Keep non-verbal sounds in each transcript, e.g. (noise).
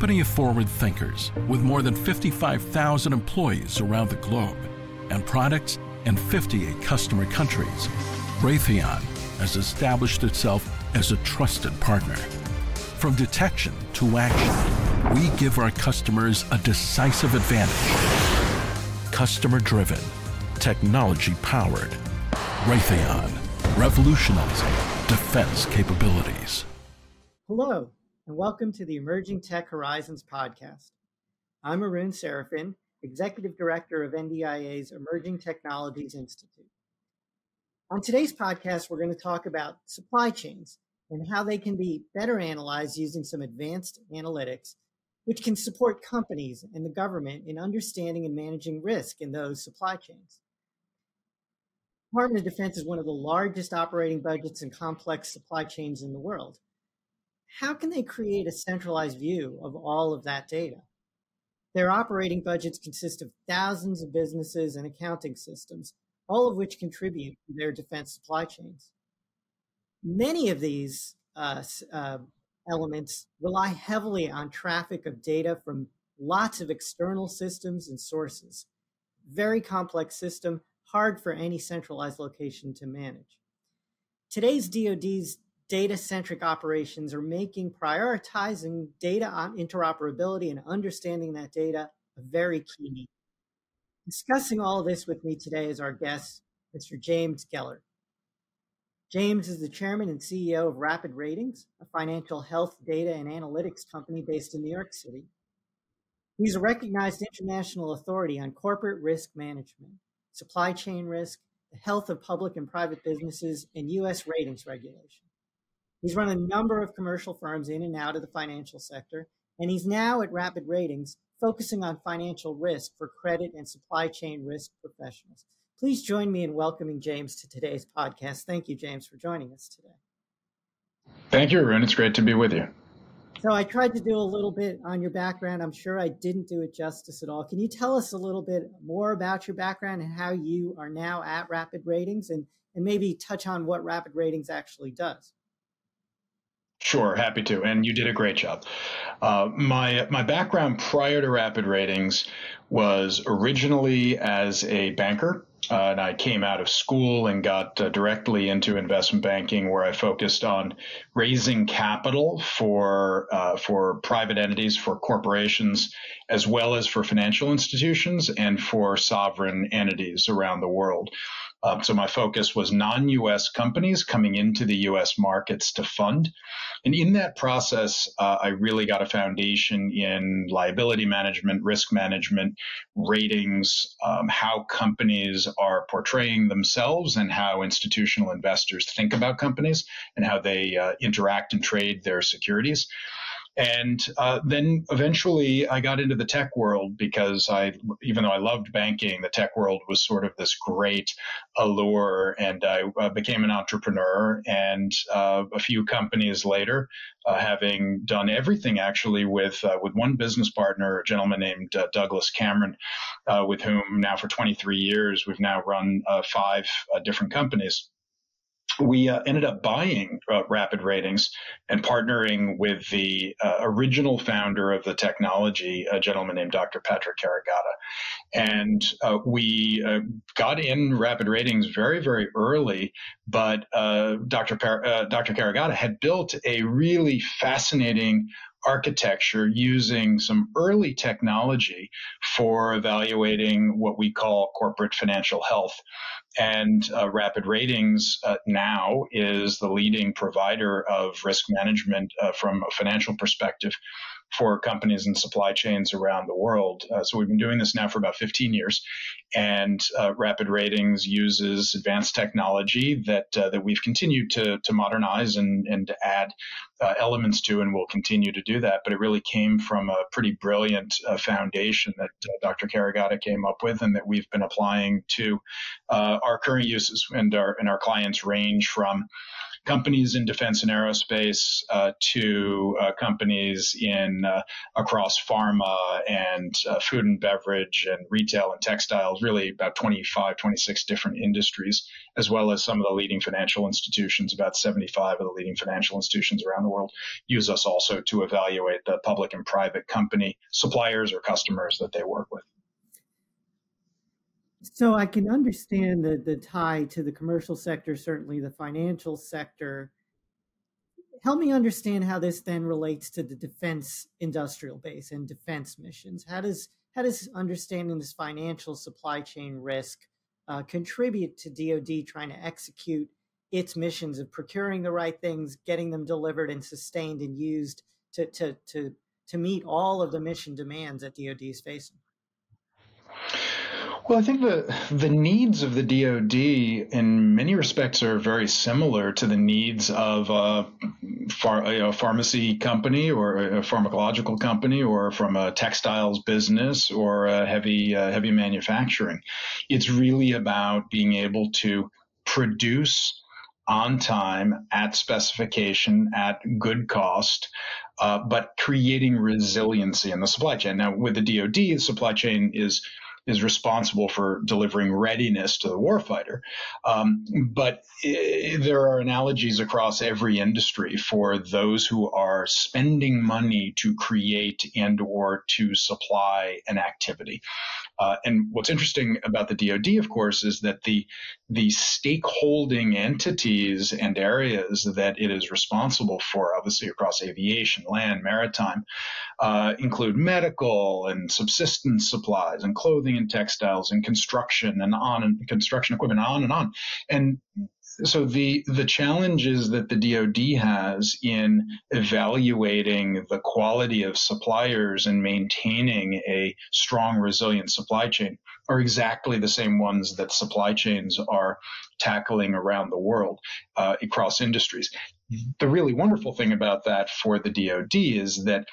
company of forward thinkers with more than 55,000 employees around the globe and products in 58 customer countries, Raytheon has established itself as a trusted partner. From detection to action, we give our customers a decisive advantage. Customer driven, technology powered. Raytheon, revolutionizing defense capabilities. Hello, and welcome to the Emerging Tech Horizons podcast. I'm Arun Seraphin, Executive Director of NDIA's Emerging Technologies Institute. On today's podcast, we're going to talk about supply chains and how they can be better analyzed using some advanced analytics, which can support companies and the government in understanding and managing risk in those supply chains. Department of Defense is one of the largest operating budgets and complex supply chains in the world. How can they create a centralized view of all of that data? Their operating budgets consist of thousands of businesses and accounting systems, all of which contribute to their defense supply chains. Many of these uh, uh, elements rely heavily on traffic of data from lots of external systems and sources. Very complex system, hard for any centralized location to manage. Today's DoD's data centric operations are making prioritizing data on interoperability and understanding that data a very key need. Discussing all this with me today is our guest, Mr. James Gellert. James is the chairman and CEO of RapidRatings, a financial health data and analytics company based in New York City. He's a recognized international authority on corporate risk management, supply chain risk, the health of public and private businesses, and U.S. ratings regulation. He's run a number of commercial firms in and out of the financial sector, and he's now at RapidRatings, focusing on financial risk for credit and supply chain risk professionals. Please join me in welcoming James to today's podcast. Thank you, James, for joining us today. Thank you, Arun. It's great to be with you. So, I tried to do a little bit on your background. I'm sure I didn't do it justice at all. Can you tell us a little bit more about your background and how you are now at RapidRatings and, and maybe touch on what RapidRatings actually does? Sure, happy to, and you did a great job. Uh, my my background prior to RapidRatings was originally as a banker. Uh, and I came out of school and got uh, directly into investment banking, where I focused on raising capital for uh, for private entities, for corporations, as well as for financial institutions and for sovereign entities around the world. Um, so my focus was non-U.S. companies coming into the U.S. markets to fund, and in that process, uh, I really got a foundation in liability management, risk management, ratings, um, how companies are portraying themselves, and how institutional investors think about companies and how they uh, interact and trade their securities. And uh, then eventually I got into the tech world because I, even though I loved banking, the tech world was sort of this great allure. And I uh, became an entrepreneur. And uh, a few companies later, uh, having done everything actually with uh, with one business partner, a gentleman named uh, Douglas Cameron, with whom now for 23 years we've now run five different companies we uh, ended up buying uh, RapidRatings and partnering with the uh, original founder of the technology, a gentleman named Dr. Patrick Caragata. And uh, we uh, got in RapidRatings very, very early, but uh, Dr. Par- Dr. Caragata had built a really fascinating architecture using some early technology for evaluating what we call corporate financial health. And uh, RapidRatings uh, now is the leading provider of risk management uh, from a financial perspective for companies and supply chains around the world. Uh, so we've been doing this now for about 15 years, and uh, RapidRatings uses advanced technology that uh, that we've continued to to modernize and and to add uh, elements to, and we'll continue to do that. But it really came from a pretty brilliant uh, foundation that uh, Dr. Caragata came up with, and that we've been applying to our current uses. And our and our clients range from companies in defense and aerospace uh, to uh, companies in uh, across pharma and uh, food and beverage and retail and textiles, really about 25, 26 different industries, as well as some of the leading financial institutions, about 75 of the leading financial institutions around the world use us also to evaluate the public and private company suppliers or customers that they work with. So I can understand the the tie to the commercial sector, certainly the financial sector. Help me understand how this then relates to the defense industrial base and defense missions. How does how does understanding this financial supply chain risk uh, contribute to DoD trying to execute its missions of procuring the right things, getting them delivered and sustained and used to to to to meet all of the mission demands that DoD is facing? Well, I think the the needs of the DoD in many respects are very similar to the needs of a, phar, pharmacy company or a pharmacological company or from a textiles business or heavy uh, heavy manufacturing. It's really about being able to produce on time, at specification, at good cost, uh, but creating resiliency in the supply chain. Now, with the DoD, the supply chain is is responsible for delivering readiness to the warfighter. Um, but it, there are analogies across every industry for those who are spending money to create and or to supply an activity. Uh, and what's interesting about the DoD, of course, is that the the stakeholding entities and areas that it is responsible for, obviously across aviation, land, maritime, uh, include medical and subsistence supplies and clothing textiles and construction and on and construction equipment, on and on. And so the the challenges that the DoD has in evaluating the quality of suppliers and maintaining a strong, resilient supply chain are exactly the same ones that supply chains are tackling around the world uh, across industries. The really wonderful thing about that for the DoD is that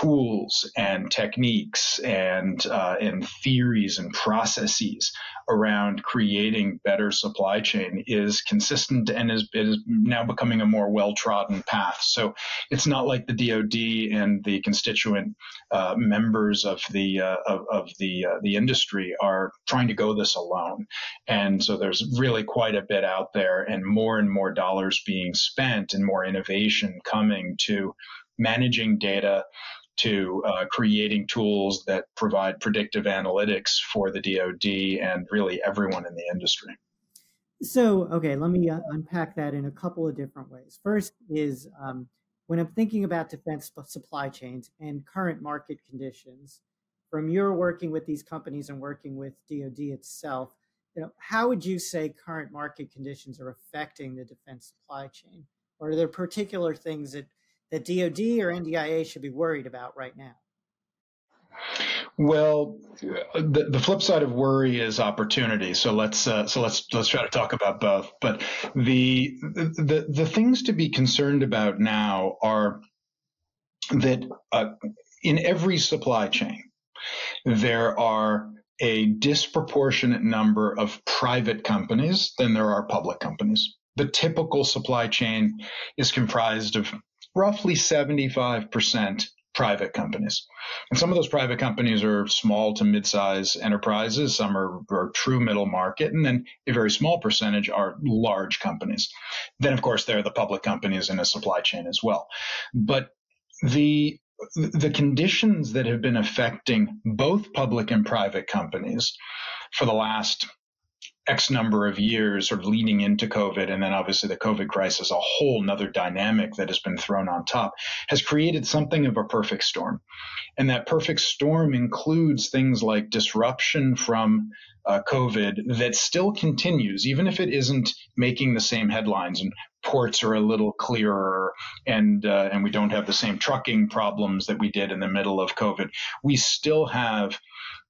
tools and techniques and uh, and theories and processes around creating better supply chain is consistent and is, is now becoming a more well trodden path. So it's not like the DoD and the constituent uh, members of the uh, of, of, the uh, the industry are trying to go this alone. And so there's really quite a bit out there, and more and more dollars being spent, and more innovation coming to managing data to uh, creating tools that provide predictive analytics for the DoD and really everyone in the industry. So, okay, let me uh, unpack that in a couple of different ways. First is um, when I'm thinking about defense supply chains and current market conditions, from your working with these companies and working with DoD itself, you know, how would you say current market conditions are affecting the defense supply chain? Or are there particular things that that DoD or NDIA should be worried about right now? Well, the, the flip side of worry is opportunity. So let's uh, so let's let's try to talk about both. But the the the things to be concerned about now are that uh, in every supply chain there are a disproportionate number of private companies than there are public companies. The typical supply chain is comprised of roughly 75% private companies. And some of those private companies are small to mid-size enterprises. Some are, are, true middle market. And then a very small percentage are large companies. Then, of course, there are the public companies in a supply chain as well. But the the conditions that have been affecting both public and private companies for the last X number of years, sort of leading into COVID, and then obviously the COVID crisis, a whole nother dynamic that has been thrown on top, has created something of a perfect storm. And that perfect storm includes things like disruption from uh, COVID that still continues, even if it isn't making the same headlines and ports are a little clearer and uh, and we don't have the same trucking problems that we did in the middle of COVID. We still have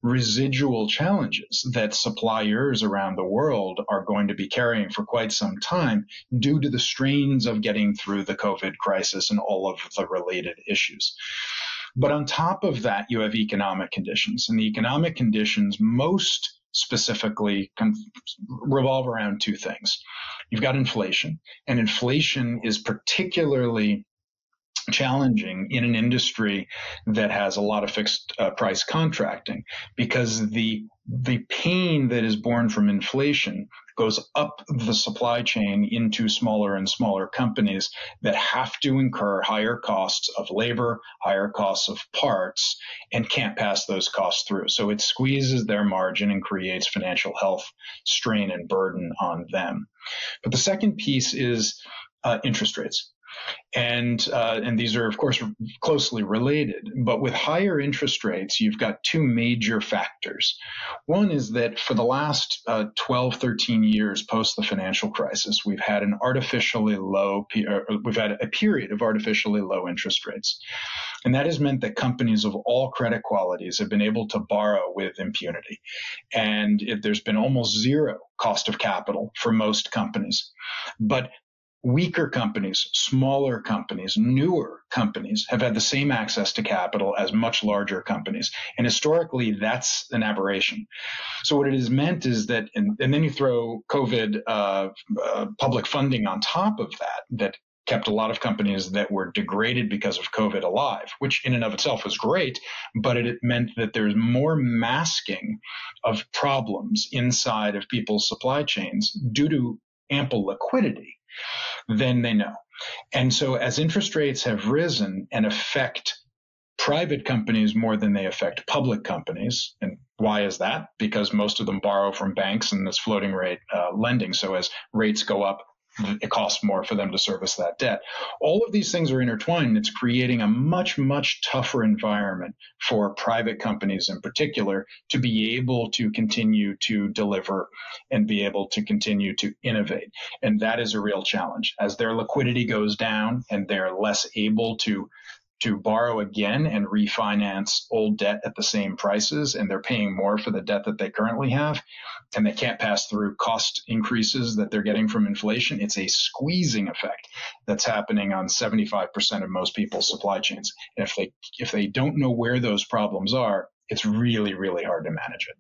residual challenges that suppliers around the world are going to be carrying for quite some time due to the strains of getting through the COVID crisis and all of the related issues. But on top of that, you have economic conditions. And the economic conditions most specifically revolve around two things. You've got inflation, and inflation is particularly challenging in an industry that has a lot of fixed uh, price contracting because the the pain that is borne from inflation goes up the supply chain into smaller and smaller companies that have to incur higher costs of labor, higher costs of parts, and can't pass those costs through. So it squeezes their margin and creates financial health strain and burden on them. But the second piece is uh, interest rates and uh, and these are of course closely related. But with higher interest rates, you've got two major factors. One is that for the last uh, 12, 13 years post the financial crisis, we've had an artificially low, uh, we've had a period of artificially low interest rates, and that has meant that companies of all credit qualities have been able to borrow with impunity, and there's been almost zero cost of capital for most companies. But weaker companies, smaller companies, newer companies have had the same access to capital as much larger companies. And historically, that's an aberration. So what it has meant is that, and, and then you throw COVID uh, uh, public funding on top of that, that kept a lot of companies that were degraded because of COVID alive, which in and of itself was great, but it meant that there's more masking of problems inside of people's supply chains due to ample liquidity then they know. And so as interest rates have risen and affect private companies more than they affect public companies. And why is that? Because most of them borrow from banks and this floating rate uh, lending. So as rates go up, it costs more for them to service that debt. All of these things are intertwined. It's creating a much, much tougher environment for private companies in particular to be able to continue to deliver and be able to continue to innovate. And that is a real challenge. As their liquidity goes down and they're less able to to borrow again and refinance old debt at the same prices and they're paying more for the debt that they currently have and they can't pass through cost increases that they're getting from inflation it's a squeezing effect that's happening on 75% of most people's supply chains. And if they if they don't know where those problems are it's really really hard to manage it.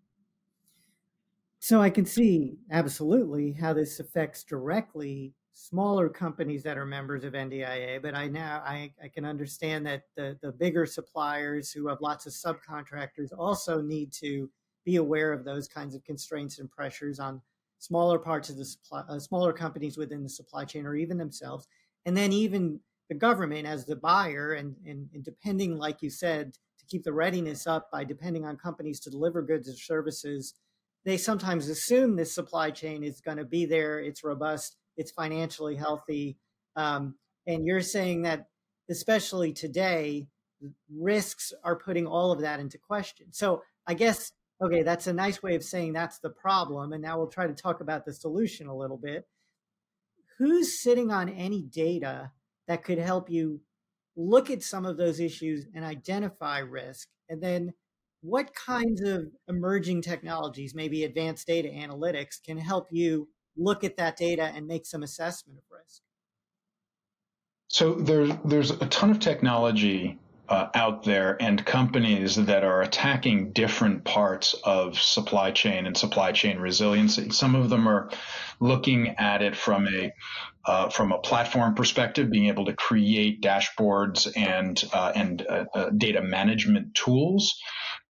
So i can see absolutely how this affects directly smaller companies that are members of NDIA, but I now I, I can understand that the, the bigger suppliers who have lots of subcontractors also need to be aware of those kinds of constraints and pressures on smaller parts of the supply, uh, smaller companies within the supply chain or even themselves. And then even the government as the buyer and, and, and depending, like you said, to keep the readiness up by depending on companies to deliver goods or services, they sometimes assume this supply chain is going to be there, it's robust, it's financially healthy. Um, and you're saying that, especially today, risks are putting all of that into question. So I guess, okay, that's a nice way of saying that's the problem. And now we'll try to talk about the solution a little bit. Who's sitting on any data that could help you look at some of those issues and identify risk? And then what kinds of emerging technologies, maybe advanced data analytics, can help you look at that data and make some assessment of risk? So there's there's a ton of technology uh, out there and companies that are attacking different parts of supply chain and supply chain resiliency. Some of them are looking at it from a uh, from a platform perspective, being able to create dashboards and uh, and uh, uh, data management tools.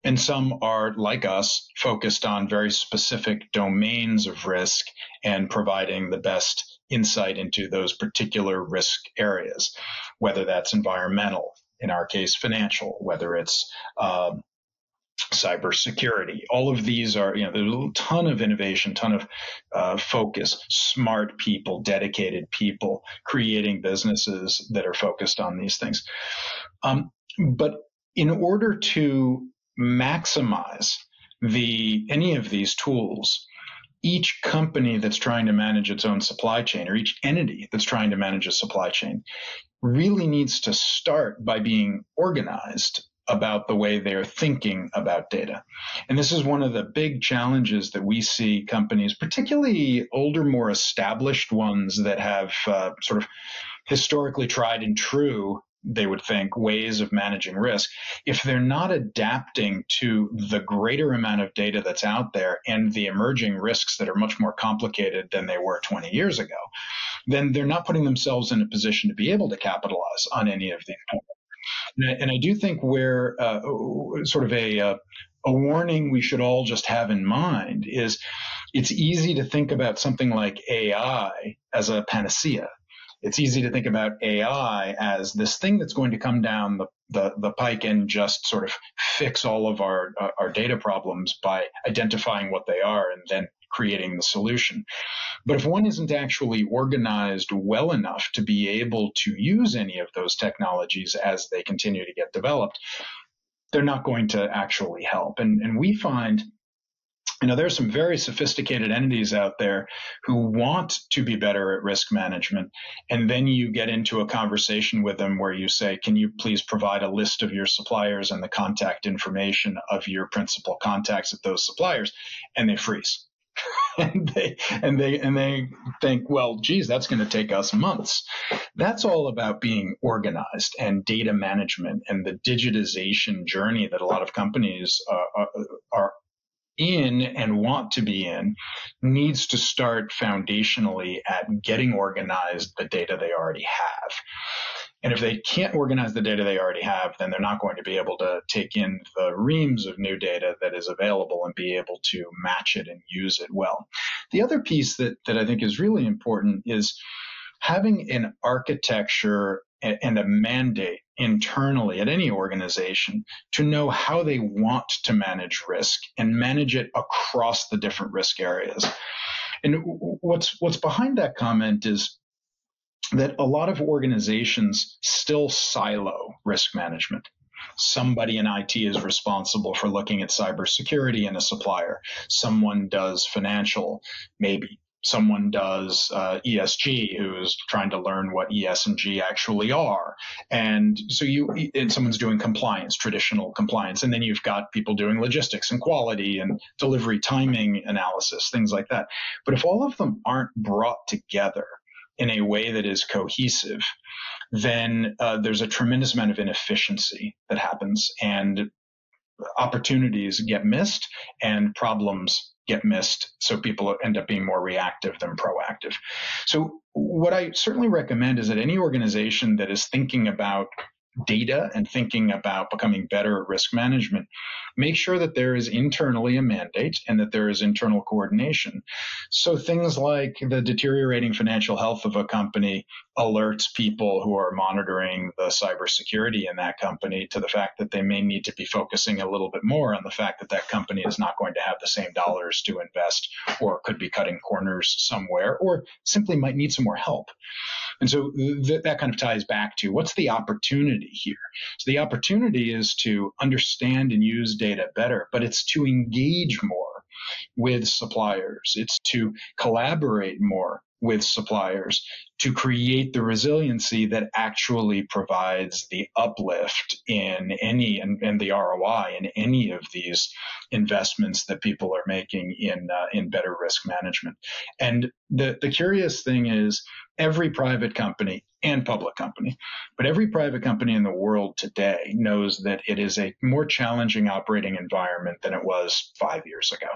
And some are like us, focused on very specific domains of risk and providing the best insight into those particular risk areas, whether that's environmental, in our case, financial, whether it's um, cybersecurity. All of these are, you know, there's a ton of innovation, ton of uh, focus, smart people, dedicated people creating businesses that are focused on these things. Um, but in order to maximize the any of these tools, each company that's trying to manage its own supply chain or each entity that's trying to manage a supply chain really needs to start by being organized about the way they're thinking about data. And this is one of the big challenges that we see companies, particularly older, more established ones that have uh, sort of historically tried and true they would think, ways of managing risk, if they're not adapting to the greater amount of data that's out there and the emerging risks that are much more complicated than they were 20 years ago, then they're not putting themselves in a position to be able to capitalize on any of these. And I, do think where uh, sort of a, uh, a warning we should all just have in mind is it's easy to think about something like AI as a panacea it's easy to think about AI as this thing that's going to come down the, the, the pike and just sort of fix all of our, uh, our data problems by identifying what they are and then creating the solution. But if one isn't actually organized well enough to be able to use any of those technologies as they continue to get developed, they're not going to actually help. And, and we find you know, there's some very sophisticated entities out there who want to be better at risk management. And then you get into a conversation with them where you say, can you please provide a list of your suppliers and the contact information of your principal contacts at those suppliers? And they freeze. (laughs) and they and they and they think, well, geez, that's going to take us months. That's all about being organized and data management and the digitization journey that a lot of companies uh, uh are in and want to be in needs to start foundationally at getting organized the data they already have. And if they can't organize the data they already have, then they're not going to be able to take in the reams of new data that is available and be able to match it and use it well. The other piece that, that I think is really important is having an architecture and a mandate internally at any organization to know how they want to manage risk and manage it across the different risk areas. And what's what's behind that comment is that a lot of organizations still silo risk management. Somebody in IT is responsible for looking at cybersecurity in a supplier. Someone does financial, maybe someone does uh, ESG who's trying to learn what ES and G actually are. And so you, and someone's doing compliance, traditional compliance. And then you've got people doing logistics and quality and delivery timing analysis, things like that. But if all of them aren't brought together in a way that is cohesive, then uh, there's a tremendous amount of inefficiency that happens and opportunities get missed and problems get missed. So people end up being more reactive than proactive. So what I certainly recommend is that any organization that is thinking about data and thinking about becoming better at risk management, make sure that there is internally a mandate and that there is internal coordination. So things like the deteriorating financial health of a company alerts people who are monitoring the cybersecurity in that company to the fact that they may need to be focusing a little bit more on the fact that that company is not going to have the same dollars to invest or could be cutting corners somewhere or simply might need some more help. And so th- that kind of ties back to what's the opportunity here? So the opportunity is to understand and use data better, but it's to engage more with suppliers. It's to collaborate more with suppliers to create the resiliency that actually provides the uplift in any and, and the ROI in any of these investments that people are making in uh, in better risk management. And the the curious thing is every private company and public company, but every private company in the world today knows that it is a more challenging operating environment than it was 5 years ago.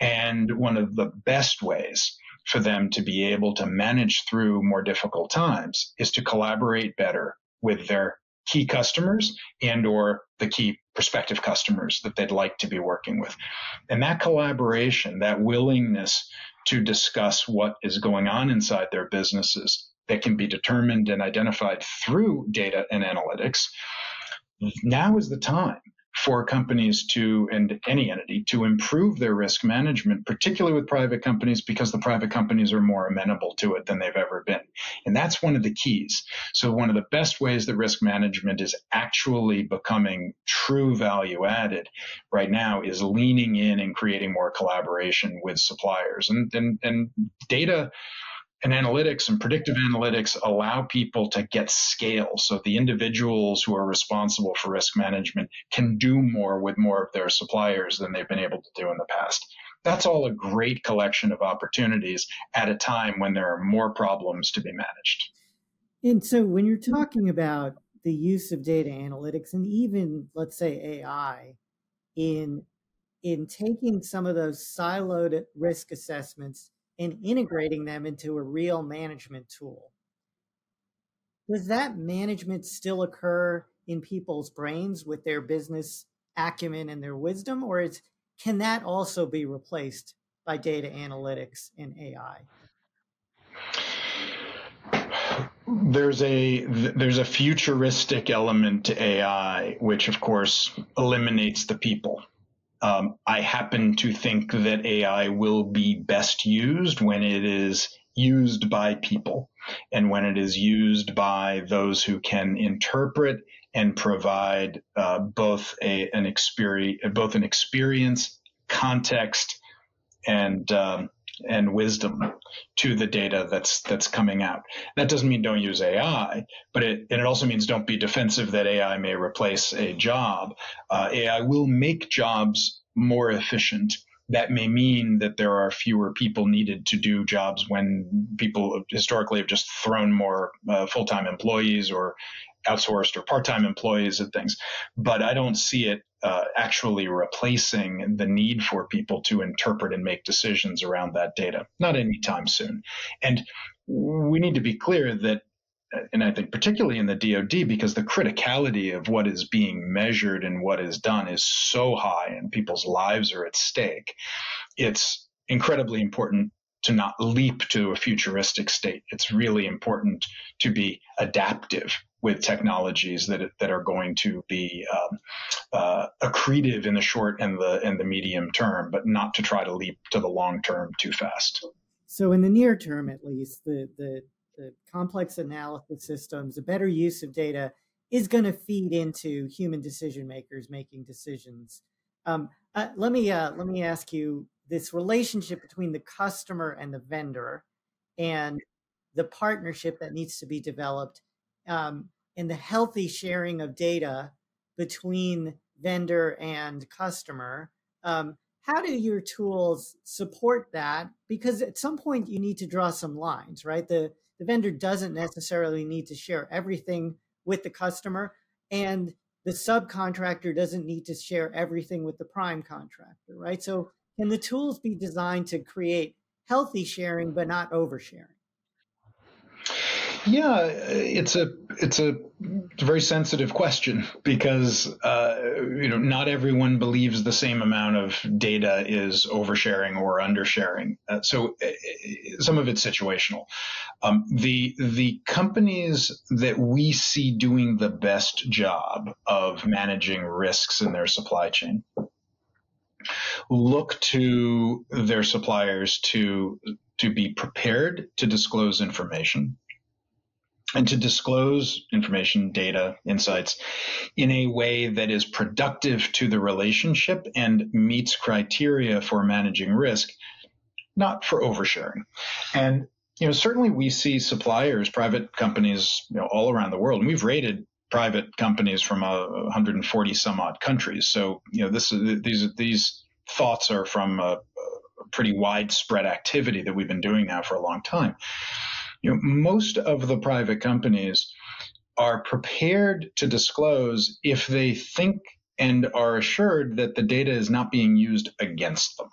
And one of the best ways for them to be able to manage through more difficult times is to collaborate better with their key customers and or the key prospective customers that they'd like to be working with. And that collaboration, that willingness to discuss what is going on inside their businesses that can be determined and identified through data and analytics, now is the time for companies to, and any entity, to improve their risk management, particularly with private companies, because the private companies are more amenable to it than they've ever been. And that's one of the keys. So, one of the best ways that risk management is actually becoming true value added right now is leaning in and creating more collaboration with suppliers. And, and, and data and analytics and predictive analytics allow people to get scale. So the individuals who are responsible for risk management can do more with more of their suppliers than they've been able to do in the past. That's all a great collection of opportunities at a time when there are more problems to be managed. And so when you're talking about the use of data analytics and even let's say AI in in taking some of those siloed risk assessments and integrating them into a real management tool. Does that management still occur in people's brains with their business acumen and their wisdom, or is, can that also be replaced by data analytics and AI? there's a there's a futuristic element to AI, which of course eliminates the people. Um, I happen to think that AI will be best used when it is used by people and when it is used by those who can interpret and provide uh, both a, an experience, both an experience, context, and um, and wisdom to the data that's that's coming out. That doesn't mean don't use AI, but it and it also means don't be defensive that AI may replace a job. Uh, AI will make jobs more efficient. That may mean that there are fewer people needed to do jobs when people historically have just thrown more uh, full time employees or outsourced or part-time employees and things. But I don't see it uh, actually replacing the need for people to interpret and make decisions around that data. Not anytime soon. And we need to be clear that and I think particularly in the DoD, because the criticality of what is being measured and what is done is so high, and people's lives are at stake. It's incredibly important to not leap to a futuristic state. It's really important to be adaptive with technologies that that are going to be um, uh, accretive in the short and the and the medium term, but not to try to leap to the long term too fast. So, in the near term, at least, the the, the complex analysis systems, a better use of data is going to feed into human decision makers making decisions. Um, uh, let me uh, let me ask you this relationship between the customer and the vendor, and the partnership that needs to be developed. Um, and the healthy sharing of data between vendor and customer. Um, how do your tools support that? Because at some point you need to draw some lines, right? The the vendor doesn't necessarily need to share everything with the customer, and the subcontractor doesn't need to share everything with the prime contractor, right? So can the tools be designed to create healthy sharing but not oversharing? Yeah, it's a it's a very sensitive question because uh, you know not everyone believes the same amount of data is oversharing or undersharing. Uh, so uh, some of it's situational. Um, the the companies that we see doing the best job of managing risks in their supply chain look to their suppliers to to be prepared to disclose information and to disclose information, data, insights in a way that is productive to the relationship and meets criteria for managing risk, not for oversharing. And you know, certainly we see suppliers, private companies, you know, all around the world, and we've rated private companies from uh, 140 some odd countries. So you know, this these these thoughts are from a, a pretty widespread activity that we've been doing now for a long time you know, most of the private companies are prepared to disclose if they think and are assured that the data is not being used against them.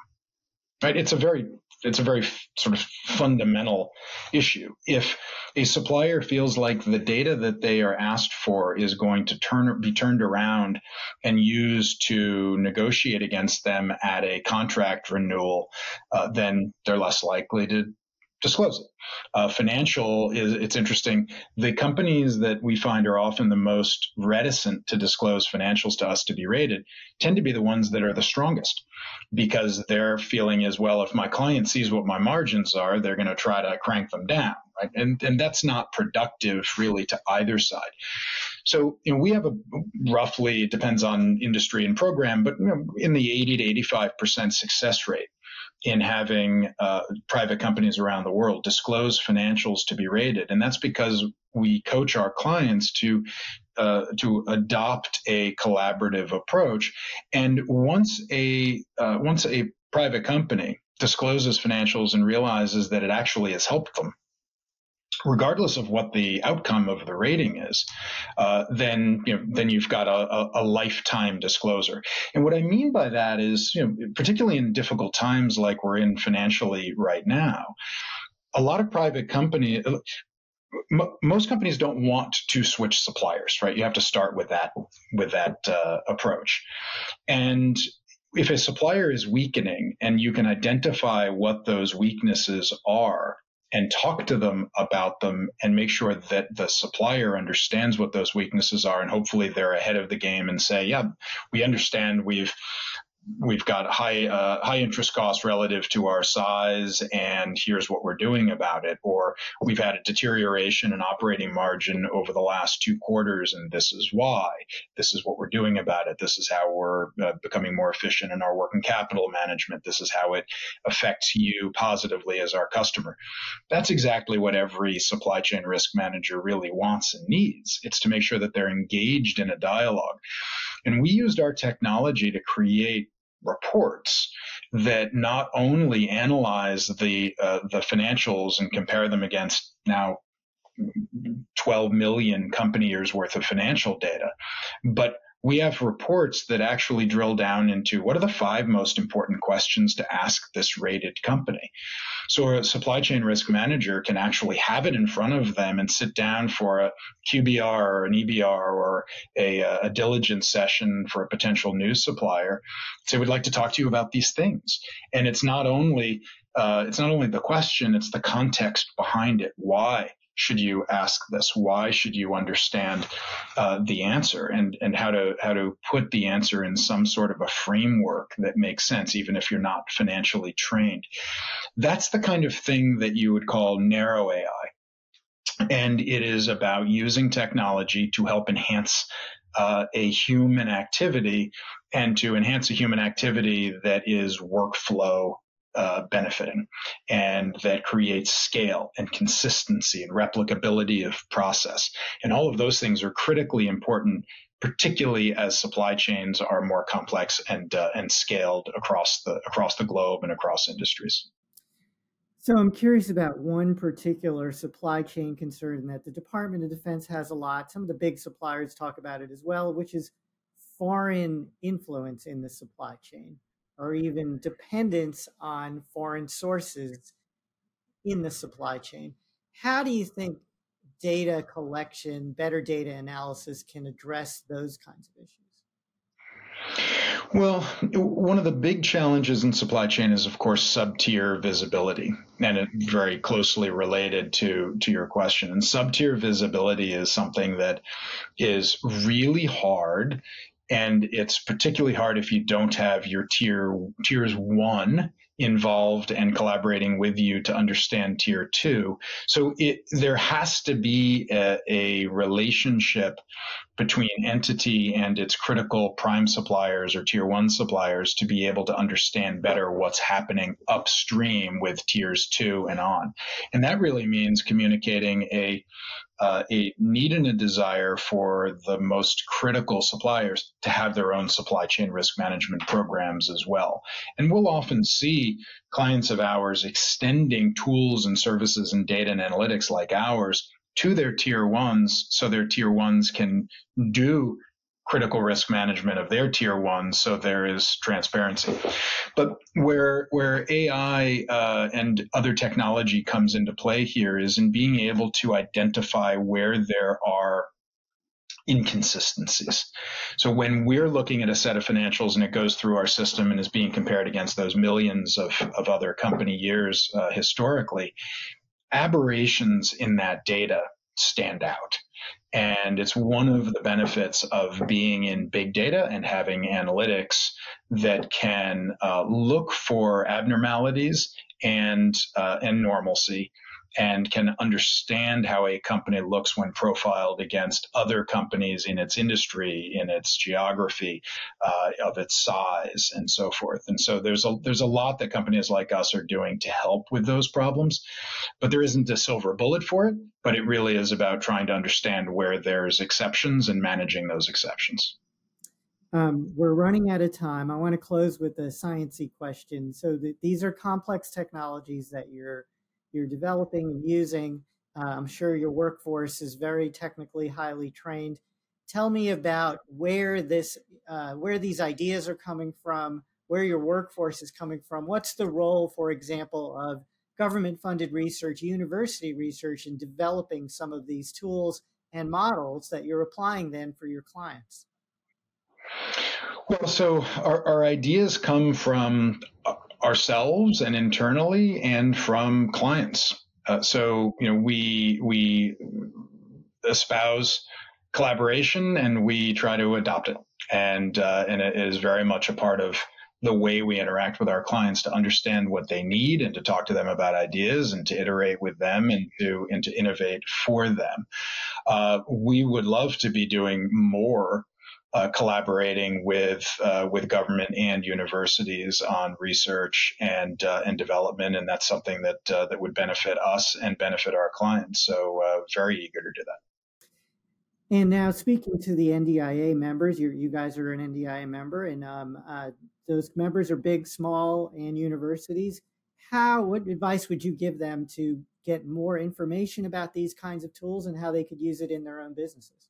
Right? It's a very it's a very sort of fundamental issue. If a supplier feels like the data that they are asked for is going to turn be turned around and used to negotiate against them at a contract renewal, uh, then they're less likely to disclose it. Uh, financial is it's interesting. The companies that we find are often the most reticent to disclose financials to us to be rated tend to be the ones that are the strongest because their feeling is, well, if my client sees what my margins are, they're going to try to crank them down, right? And and that's not productive really to either side. So you know, we have a roughly it depends on industry and program, but you know, in the 80 to 85 percent success rate in having uh, private companies around the world disclose financials to be rated, and that's because we coach our clients to uh, to adopt a collaborative approach. And once a uh, once a private company discloses financials and realizes that it actually has helped them regardless of what the outcome of the rating is, uh, then you know, then you've got a, a, lifetime disclosure. And what I mean by that is, you know, particularly in difficult times like we're in financially right now, a lot of private company. most companies don't want to switch suppliers, right? You have to start with that with that uh, approach, and if a supplier is weakening and you can identify what those weaknesses are and talk to them about them and make sure that the supplier understands what those weaknesses are and hopefully they're ahead of the game and say yeah we understand. We've we've got high uh, high interest costs relative to our size, and here's what we're doing about it. Or we've had a deterioration in operating margin over the last two quarters, and this is why. This is what we're doing about it. This is how we're uh, becoming more efficient in our working capital management. This is how it affects you positively as our customer. That's exactly what every supply chain risk manager really wants and needs. It's to make sure that they're engaged in a dialogue. And we used our technology to create reports that not only analyze the uh, the financials and compare them against now 12 million company years worth of financial data, but we have reports that actually drill down into what are the five most important questions to ask this rated company. So a supply chain risk manager can actually have it in front of them and sit down for a QBR or an EBR or a, a diligence session for a potential new supplier. Say, we'd like to talk to you about these things. And it's not only uh, it's not only the question, it's the context behind it. Why? Should you ask this? Why should you understand uh, the answer and, and how to how to put the answer in some sort of a framework that makes sense, even if you're not financially trained? That's the kind of thing that you would call narrow AI. And it is about using technology to help enhance uh, a human activity and to enhance a human activity that is workflow uh, benefiting and that creates scale and consistency and replicability of process. And all of those things are critically important, particularly as supply chains are more complex and uh, and scaled across the across the globe and across industries. So I'm curious about one particular supply chain concern that the Department of Defense has a lot. Some of the big suppliers talk about it as well, which is foreign influence in the supply chain or even dependence on foreign sources in the supply chain. How do you think data collection, better data analysis can address those kinds of issues? Well, one of the big challenges in supply chain is, of course, sub-tier visibility, and it very closely related to to your question. And sub-tier visibility is something that is really hard and it's particularly hard if you don't have your tier tiers one involved and collaborating with you to understand tier two. So it there has to be a, a relationship between entity and its critical prime suppliers or tier one suppliers to be able to understand better what's happening upstream with tiers two and on. And that really means communicating a uh, a need and a desire for the most critical suppliers to have their own supply chain risk management programs as well. And we'll often see clients of ours extending tools and services and data and analytics like ours to their tier ones so their tier ones can do critical risk management of their tier one, so there is transparency but where where ai uh, and other technology comes into play here is in being able to identify where there are inconsistencies. So when we're looking at a set of financials and it goes through our system and is being compared against those millions of, of other company years uh, historically, aberrations in that data stand out. And it's one of the benefits of being in big data and having analytics that can uh, look for abnormalities and uh, and normalcy and can understand how a company looks when profiled against other companies in its industry, in its geography, uh, of its size, and so forth. And so there's a there's a lot that companies like us are doing to help with those problems, but there isn't a silver bullet for it. But it really is about trying to understand where there's exceptions and managing those exceptions. Um, we're running out of time. I want to close with a sciencey question. So these are complex technologies that you're you're developing and using. Uh, I'm sure your workforce is very technically highly trained. Tell me about where this, uh, where these ideas are coming from, where your workforce is coming from. What's the role, for example, of government-funded research, university research, in developing some of these tools and models that you're applying then for your clients? Well, so our, our ideas come from ourselves and internally and from clients. Uh, so, you know, we, we espouse collaboration and we try to adopt it. And, uh, and it is very much a part of the way we interact with our clients to understand what they need and to talk to them about ideas and to iterate with them and to and to innovate for them. Uh, we would love to be doing more uh, collaborating with uh, with government and universities on research and uh, and development, and that's something that uh, that would benefit us and benefit our clients. So uh, very eager to do that. And now, speaking to the NDIA members, you you guys are an NDIA member, and um, uh, those members are big, small, and universities. How? What advice would you give them to get more information about these kinds of tools and how they could use it in their own businesses?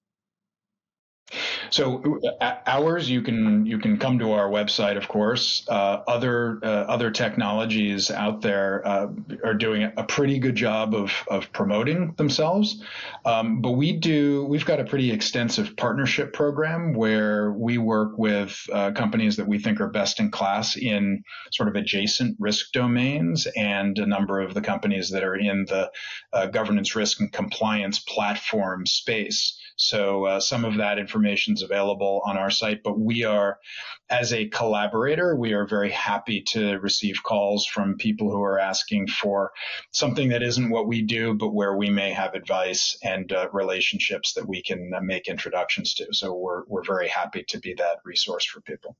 So uh, ours, you can you can come to our website, of course. Uh, other uh, other technologies out there uh, are doing a pretty good job of of promoting themselves, um, but we do we've got a pretty extensive partnership program where we work with uh, companies that we think are best in class in sort of adjacent risk domains, and a number of the companies that are in the uh, governance, risk, and compliance platform space. So uh, some of that information is available on our site, but we are, as a collaborator, we are very happy to receive calls from people who are asking for something that isn't what we do, but where we may have advice and uh, relationships that we can uh, make introductions to. So we're, we're very happy to be that resource for people.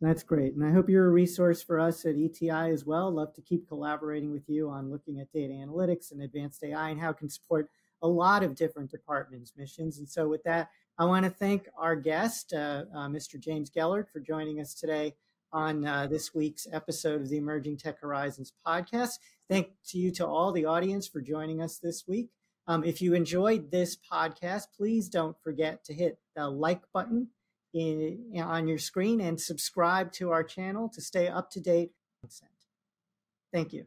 That's great. And I hope you're a resource for us at ETI as well. Love to keep collaborating with you on looking at data analytics and advanced AI and how it can support a lot of different departments' missions. And so, with that, I want to thank our guest, uh, uh, Mr. James Gellert, for joining us today on uh, this week's episode of the Emerging Tech Horizons podcast. Thank you to all the audience for joining us this week. Um, if you enjoyed this podcast, please don't forget to hit the like button in, on your screen and subscribe to our channel to stay up to date. Thank you.